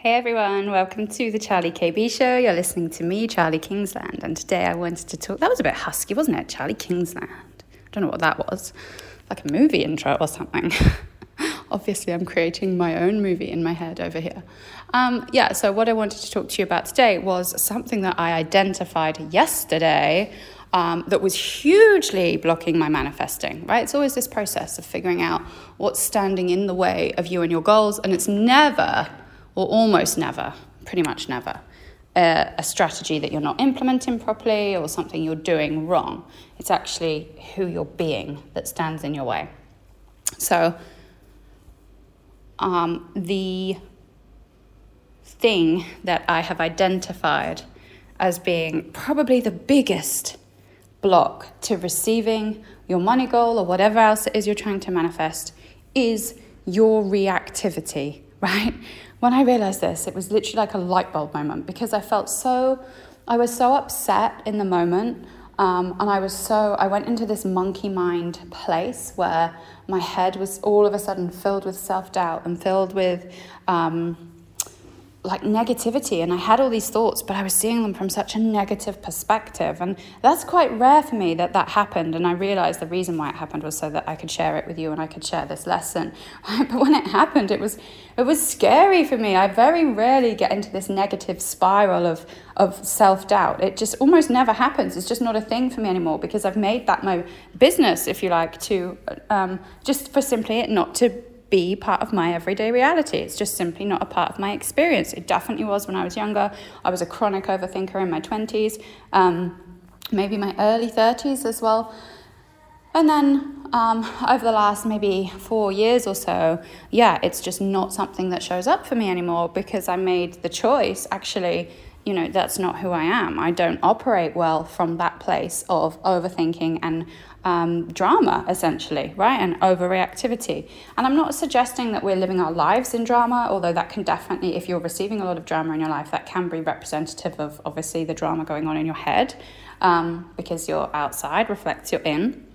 Hey everyone, welcome to the Charlie KB Show. You're listening to me, Charlie Kingsland, and today I wanted to talk. That was a bit husky, wasn't it? Charlie Kingsland. I don't know what that was. Like a movie intro or something. Obviously, I'm creating my own movie in my head over here. Um, yeah, so what I wanted to talk to you about today was something that I identified yesterday um, that was hugely blocking my manifesting, right? It's always this process of figuring out what's standing in the way of you and your goals, and it's never or almost never, pretty much never, uh, a strategy that you're not implementing properly or something you're doing wrong. It's actually who you're being that stands in your way. So, um, the thing that I have identified as being probably the biggest block to receiving your money goal or whatever else it is you're trying to manifest is your reactivity, right? When I realized this, it was literally like a light bulb moment because I felt so, I was so upset in the moment. Um, and I was so, I went into this monkey mind place where my head was all of a sudden filled with self doubt and filled with um, like negativity and I had all these thoughts but I was seeing them from such a negative perspective. And that's quite rare for me that that happened. And I realized the reason why it happened was so that I could share it with you and I could share this lesson. But when it happened it was it was scary for me. I very rarely get into this negative spiral of of self-doubt. It just almost never happens. It's just not a thing for me anymore because I've made that my business if you like to um, just for simply it not to be part of my everyday reality. It's just simply not a part of my experience. It definitely was when I was younger. I was a chronic overthinker in my 20s, um, maybe my early 30s as well. And then um, over the last maybe four years or so, yeah, it's just not something that shows up for me anymore because I made the choice actually you know, that's not who I am. I don't operate well from that place of overthinking and um, drama, essentially, right? And overreactivity. And I'm not suggesting that we're living our lives in drama, although that can definitely, if you're receiving a lot of drama in your life, that can be representative of obviously the drama going on in your head um, because your outside reflects your in.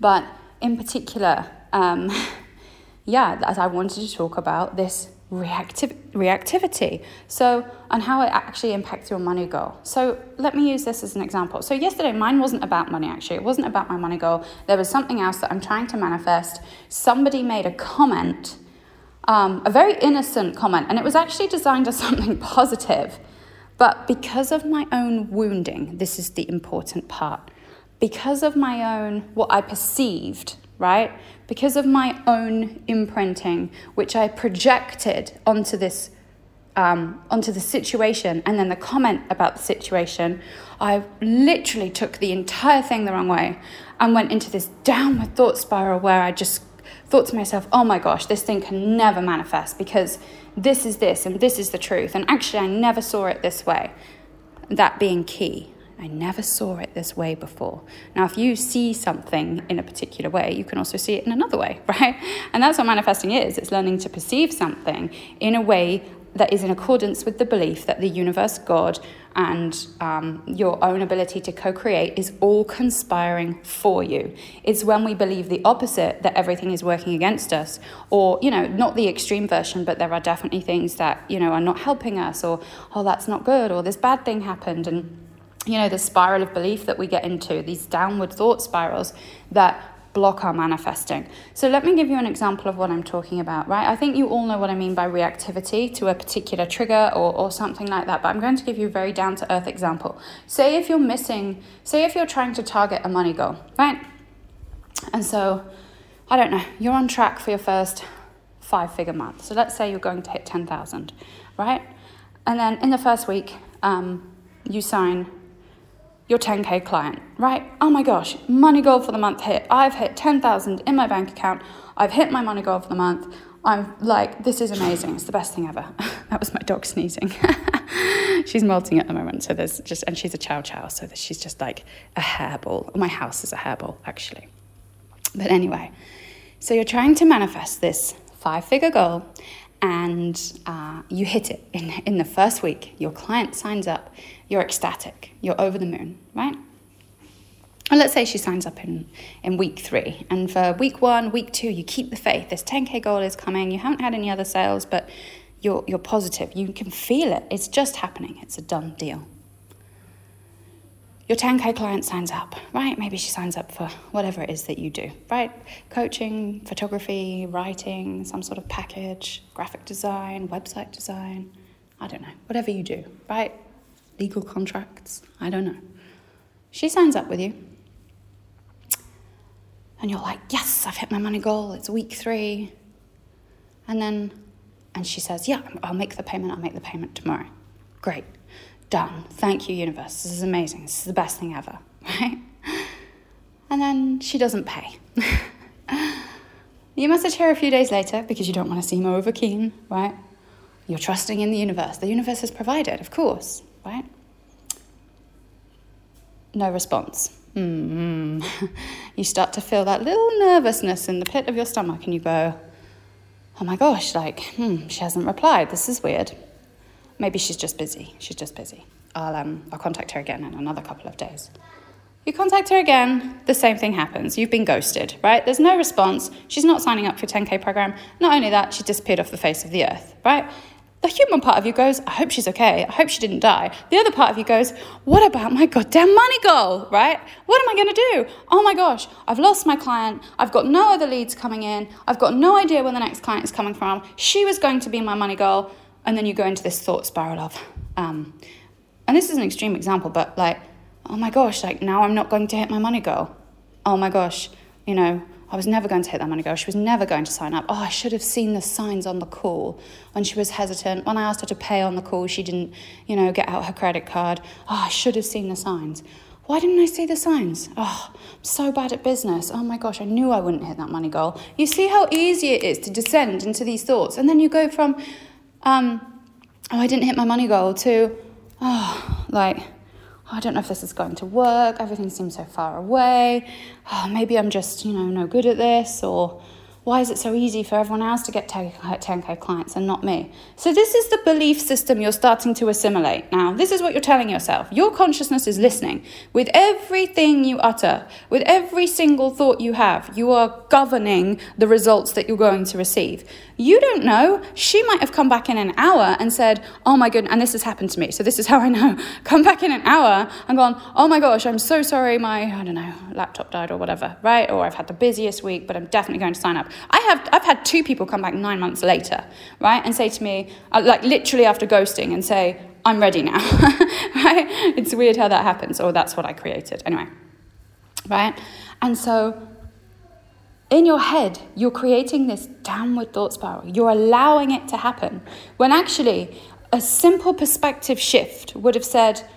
But in particular, um, yeah, as I wanted to talk about this reactiv- reactivity. So, and how it actually impacts your money goal. So, let me use this as an example. So, yesterday, mine wasn't about money actually. It wasn't about my money goal. There was something else that I'm trying to manifest. Somebody made a comment, um, a very innocent comment, and it was actually designed as something positive. But because of my own wounding, this is the important part. Because of my own, what I perceived right? Because of my own imprinting, which I projected onto this. Um, onto the situation and then the comment about the situation, I literally took the entire thing the wrong way and went into this downward thought spiral where I just thought to myself, oh my gosh, this thing can never manifest because this is this and this is the truth. And actually, I never saw it this way. That being key. I never saw it this way before. Now, if you see something in a particular way, you can also see it in another way, right? And that's what manifesting is it's learning to perceive something in a way that is in accordance with the belief that the universe, God, and um, your own ability to co create is all conspiring for you. It's when we believe the opposite that everything is working against us, or, you know, not the extreme version, but there are definitely things that, you know, are not helping us, or, oh, that's not good, or this bad thing happened. And you know, the spiral of belief that we get into, these downward thought spirals that block our manifesting. So let me give you an example of what I'm talking about, right? I think you all know what I mean by reactivity to a particular trigger or, or something like that, but I'm going to give you a very down to earth example. Say if you're missing, say if you're trying to target a money goal, right? And so, I don't know, you're on track for your first five figure month. So let's say you're going to hit 10,000, right? And then in the first week, um, you sign your 10K client, right? Oh my gosh, money goal for the month hit. I've hit 10,000 in my bank account. I've hit my money goal for the month. I'm like, this is amazing. It's the best thing ever. that was my dog sneezing. she's molting at the moment, so there's just, and she's a chow chow, so she's just like a hairball. My house is a hairball, actually. But anyway, so you're trying to manifest this five figure goal, and uh, you hit it in, in the first week. Your client signs up, you're ecstatic, you're over the moon, right? And let's say she signs up in, in week three. And for week one, week two, you keep the faith. This 10K goal is coming. You haven't had any other sales, but You're, you're positive. You can feel it. It's just happening. It's a done deal. Your 10K client signs up, right? Maybe she signs up for whatever it is that you do, right? Coaching, photography, writing, some sort of package, graphic design, website design. I don't know. Whatever you do, right? Legal contracts. I don't know. She signs up with you. And you're like, yes, I've hit my money goal. It's week three. And then, and she says, yeah, I'll make the payment. I'll make the payment tomorrow. Great. Done. Thank you, universe. This is amazing. This is the best thing ever, right? And then she doesn't pay. you message her a few days later because you don't want to seem over keen, right? You're trusting in the universe. The universe has provided, of course, right? No response. Mm-hmm. you start to feel that little nervousness in the pit of your stomach and you go, oh my gosh, like, hmm, she hasn't replied. This is weird. Maybe she's just busy. She's just busy. I'll, um, I'll contact her again in another couple of days. You contact her again, the same thing happens. You've been ghosted, right? There's no response. She's not signing up for 10K program. Not only that, she disappeared off the face of the earth, right? The human part of you goes, I hope she's okay. I hope she didn't die. The other part of you goes, What about my goddamn money goal, right? What am I going to do? Oh my gosh, I've lost my client. I've got no other leads coming in. I've got no idea where the next client is coming from. She was going to be my money goal. And then you go into this thought spiral of, um, and this is an extreme example, but like, oh my gosh, like now I'm not going to hit my money goal. Oh my gosh, you know, I was never going to hit that money goal. She was never going to sign up. Oh, I should have seen the signs on the call when she was hesitant. When I asked her to pay on the call, she didn't, you know, get out her credit card. Oh, I should have seen the signs. Why didn't I see the signs? Oh, I'm so bad at business. Oh my gosh, I knew I wouldn't hit that money goal. You see how easy it is to descend into these thoughts. And then you go from, um, oh, I didn't hit my money goal to, oh, like, oh, I don't know if this is going to work. Everything seems so far away. Oh, maybe I'm just, you know, no good at this, or why is it so easy for everyone else to get 10K uh, clients and not me? So, this is the belief system you're starting to assimilate. Now, this is what you're telling yourself. Your consciousness is listening. With everything you utter, with every single thought you have, you are governing the results that you're going to receive. You don't know. She might have come back in an hour and said, Oh my goodness, and this has happened to me. So, this is how I know. Come back in an hour and gone, Oh my gosh, I'm so sorry, my, I don't know, laptop died or whatever, right? Or I've had the busiest week, but I'm definitely going to sign up. I have, I've had two people come back nine months later, right, and say to me, uh, like literally after ghosting, and say, I'm ready now, right? It's weird how that happens, or that's what I created. Anyway, right? And so in your head, you're creating this downward thought spiral. You're allowing it to happen. When actually, a simple perspective shift would have said,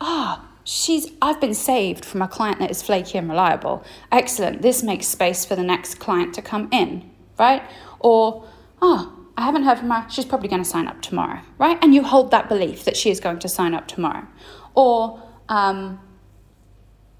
ah, oh, she's I've been saved from a client that is flaky and reliable. Excellent. This makes space for the next client to come in, right? Or, oh, I haven't heard from her. She's probably going to sign up tomorrow, right? And you hold that belief that she is going to sign up tomorrow. Or, um,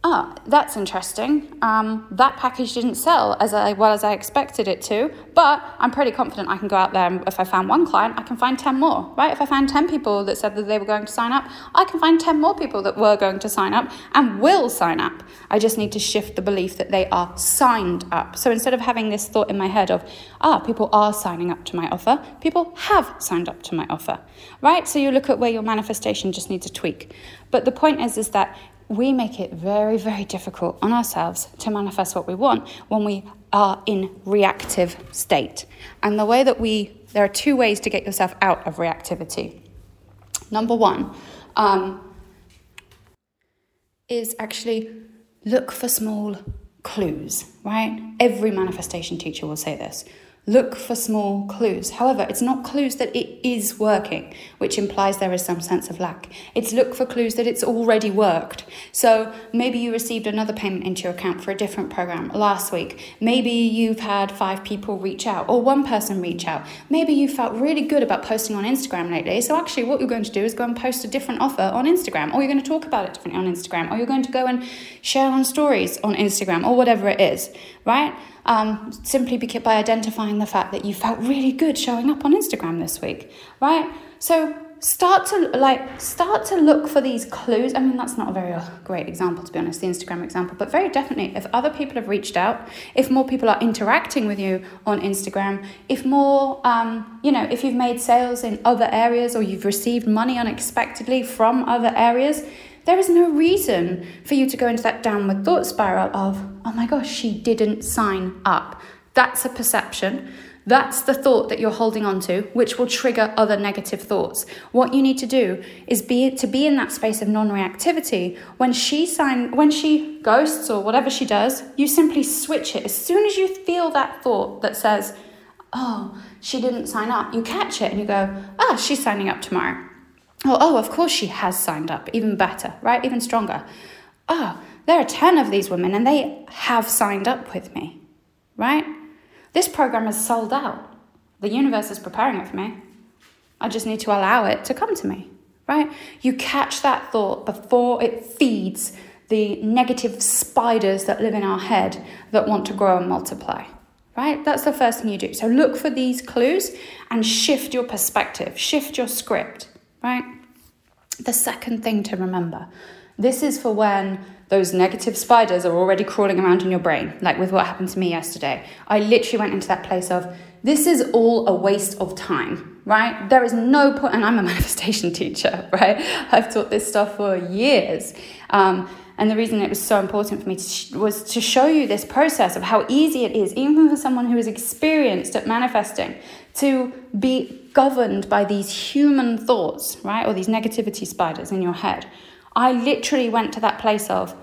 ah, that's interesting. Um, that package didn't sell as well as I expected it to, but I'm pretty confident I can go out there and if I found one client, I can find 10 more, right? If I found 10 people that said that they were going to sign up, I can find 10 more people that were going to sign up and will sign up. I just need to shift the belief that they are signed up. So instead of having this thought in my head of, ah, people are signing up to my offer, people have signed up to my offer, right? So you look at where your manifestation just needs a tweak. But the point is, is that we make it very, very difficult on ourselves to manifest what we want when we are in reactive state. And the way that we, there are two ways to get yourself out of reactivity. Number one um, is actually look for small clues, right? Every manifestation teacher will say this. Look for small clues. However, it's not clues that it is working, which implies there is some sense of lack. It's look for clues that it's already worked. So maybe you received another payment into your account for a different program last week. Maybe you've had five people reach out or one person reach out. Maybe you felt really good about posting on Instagram lately. So actually, what you're going to do is go and post a different offer on Instagram, or you're going to talk about it differently on Instagram, or you're going to go and share on stories on Instagram, or whatever it is, right? Um, simply by identifying the fact that you felt really good showing up on Instagram this week, right? So start to like start to look for these clues i mean that's not a very uh, great example to be honest the instagram example but very definitely if other people have reached out if more people are interacting with you on instagram if more um, you know if you've made sales in other areas or you've received money unexpectedly from other areas there is no reason for you to go into that downward thought spiral of oh my gosh she didn't sign up that's a perception that's the thought that you're holding on to, which will trigger other negative thoughts. What you need to do is be to be in that space of non-reactivity. When she sign when she ghosts or whatever she does, you simply switch it. As soon as you feel that thought that says, Oh, she didn't sign up, you catch it and you go, Oh, she's signing up tomorrow. Oh, oh, of course she has signed up. Even better, right? Even stronger. Oh, there are 10 of these women and they have signed up with me, right? This program is sold out. The universe is preparing it for me. I just need to allow it to come to me, right? You catch that thought before it feeds the negative spiders that live in our head that want to grow and multiply, right? That's the first thing you do. So look for these clues and shift your perspective, shift your script, right? The second thing to remember this is for when those negative spiders are already crawling around in your brain, like with what happened to me yesterday. I literally went into that place of, this is all a waste of time, right? There is no point, and I'm a manifestation teacher, right? I've taught this stuff for years. Um, and the reason it was so important for me to sh- was to show you this process of how easy it is, even for someone who is experienced at manifesting, to be governed by these human thoughts, right? Or these negativity spiders in your head. I literally went to that place of,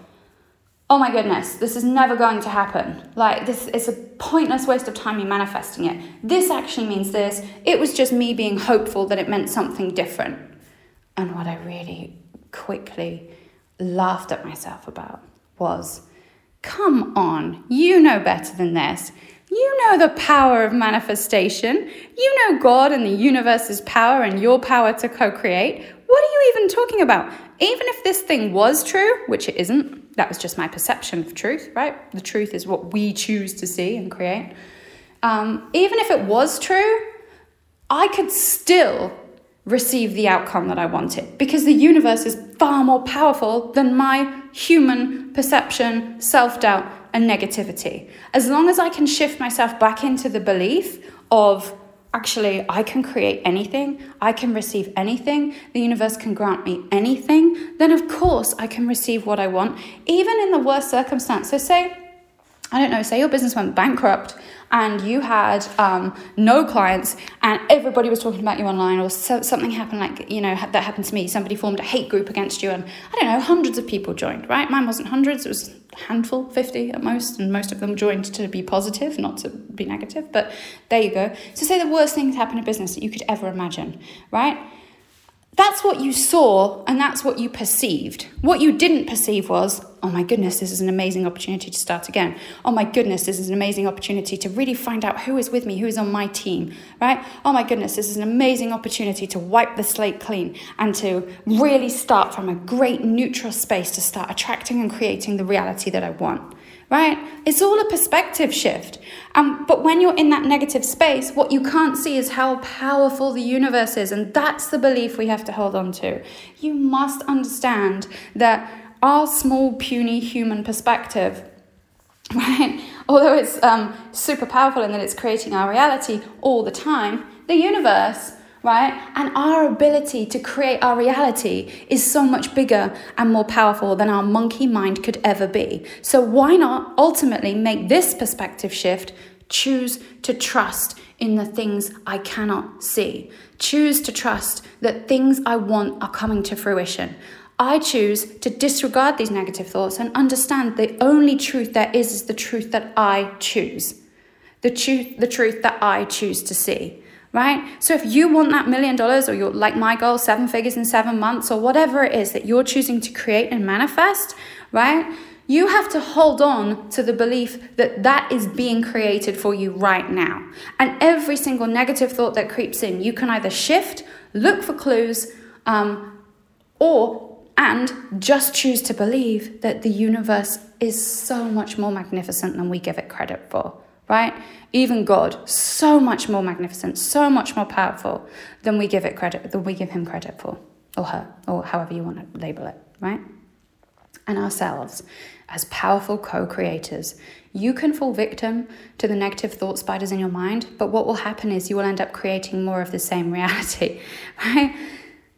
oh my goodness, this is never going to happen. Like, this is a pointless waste of time me manifesting it. This actually means this. It was just me being hopeful that it meant something different. And what I really quickly laughed at myself about was, come on, you know better than this. You know the power of manifestation. You know God and the universe's power and your power to co create. What are you even talking about? Even if this thing was true, which it isn't, that was just my perception of truth, right? The truth is what we choose to see and create. Um, even if it was true, I could still receive the outcome that I wanted because the universe is far more powerful than my human perception, self doubt, and negativity. As long as I can shift myself back into the belief of actually, I can create anything, I can receive anything, the universe can grant me anything, then of course I can receive what I want, even in the worst circumstance. So, say, I don't know, say your business went bankrupt and you had um, no clients and everybody was talking about you online or so, something happened like you know that happened to me somebody formed a hate group against you and i don't know hundreds of people joined right? Mine wasn't hundreds it was a handful 50 at most and most of them joined to be positive not to be negative but there you go. So say the worst thing things happen in business that you could ever imagine right that's what you saw and that's what you perceived. What you didn't perceive was, oh my goodness, this is an amazing opportunity to start again. Oh my goodness, this is an amazing opportunity to really find out who is with me, who is on my team, right? Oh my goodness, this is an amazing opportunity to wipe the slate clean and to really start from a great neutral space to start attracting and creating the reality that I want right? It's all a perspective shift. Um, but when you're in that negative space, what you can't see is how powerful the universe is. And that's the belief we have to hold on to. You must understand that our small, puny human perspective, right? Although it's um, super powerful in that it's creating our reality all the time, the universe right? And our ability to create our reality is so much bigger and more powerful than our monkey mind could ever be. So, why not ultimately make this perspective shift? Choose to trust in the things I cannot see. Choose to trust that things I want are coming to fruition. I choose to disregard these negative thoughts and understand the only truth there is is the truth that I choose. The truth, the truth that I choose to see right? So if you want that million dollars or you're like my goal, seven figures in seven months or whatever it is that you're choosing to create and manifest, right? You have to hold on to the belief that that is being created for you right now. And every single negative thought that creeps in, you can either shift, look for clues, um, or and just choose to believe that the universe is so much more magnificent than we give it credit for right? Even God, so much more magnificent, so much more powerful than we give it credit, than we give him credit for, or her, or however you want to label it, right? And ourselves, as powerful co creators, you can fall victim to the negative thought spiders in your mind, but what will happen is you will end up creating more of the same reality, right?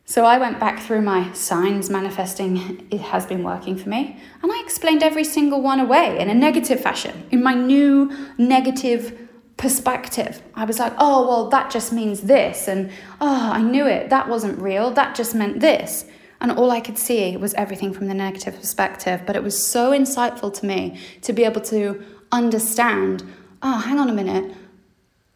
So I went back through my signs manifesting. It has been working for me. And I explained every single one away in a negative fashion, in my new negative perspective. I was like, oh, well, that just means this. And oh, I knew it. That wasn't real. That just meant this. And all I could see was everything from the negative perspective. But it was so insightful to me to be able to understand oh, hang on a minute.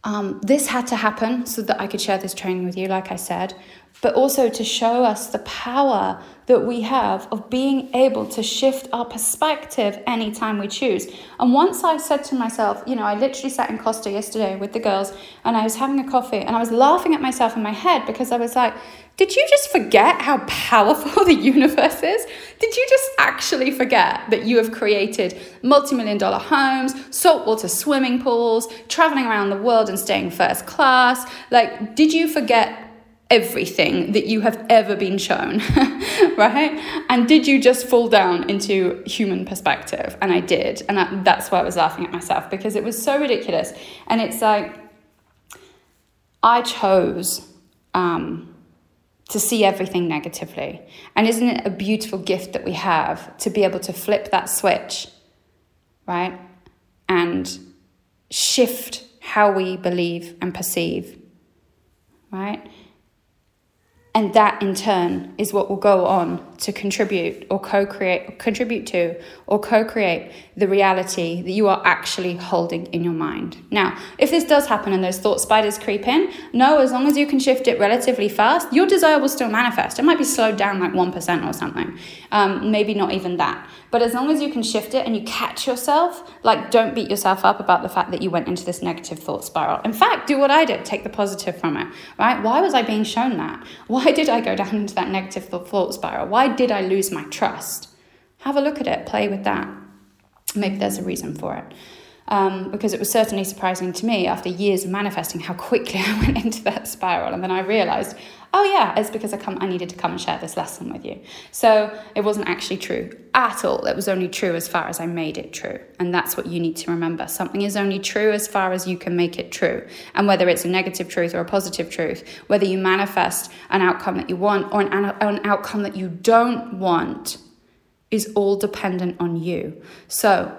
Um, this had to happen so that I could share this training with you, like I said but also to show us the power that we have of being able to shift our perspective anytime we choose. And once I said to myself, you know, I literally sat in Costa yesterday with the girls and I was having a coffee and I was laughing at myself in my head because I was like, did you just forget how powerful the universe is? Did you just actually forget that you have created multi million dollar homes, saltwater swimming pools, traveling around the world and staying first class? Like, did you forget everything that you have ever been shown, right? And did you just fall down into human perspective? And I did. And I, that's why I was laughing at myself because it was so ridiculous. And it's like, I chose um, to see everything negatively. And isn't it a beautiful gift that we have to be able to flip that switch, right? And shift how we believe and perceive, right? And that in turn is what will go on to contribute or co-create contribute to or co-create the reality that you are actually holding in your mind now if this does happen and those thought spiders creep in no as long as you can shift it relatively fast your desire will still manifest it might be slowed down like 1% or something um, maybe not even that but as long as you can shift it and you catch yourself, like don't beat yourself up about the fact that you went into this negative thought spiral. In fact, do what I did, take the positive from it, right? Why was I being shown that? Why did I go down into that negative thought spiral? Why did I lose my trust? Have a look at it, play with that. Maybe there's a reason for it. Um, because it was certainly surprising to me after years of manifesting how quickly I went into that spiral. And then I realized oh yeah, it's because I come I needed to come and share this lesson with you. So it wasn't actually true at all. It was only true as far as I made it true. And that's what you need to remember. Something is only true as far as you can make it true. And whether it's a negative truth or a positive truth, whether you manifest an outcome that you want or an, an outcome that you don't want is all dependent on you. So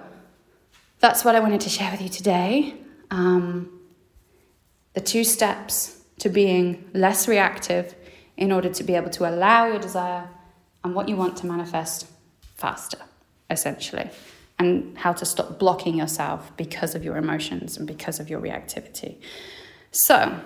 that's what I wanted to share with you today. Um, the two steps to being less reactive in order to be able to allow your desire and what you want to manifest faster, essentially, and how to stop blocking yourself because of your emotions and because of your reactivity. So,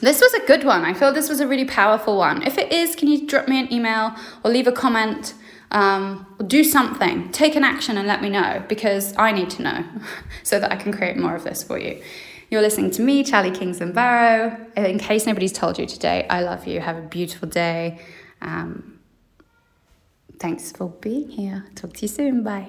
this was a good one. I feel this was a really powerful one. If it is, can you drop me an email or leave a comment? Um, do something, take an action and let me know because I need to know so that I can create more of this for you. You're listening to me, Charlie Kingston Barrow. In case nobody's told you today, I love you. Have a beautiful day. Um, thanks for being here. Talk to you soon. Bye.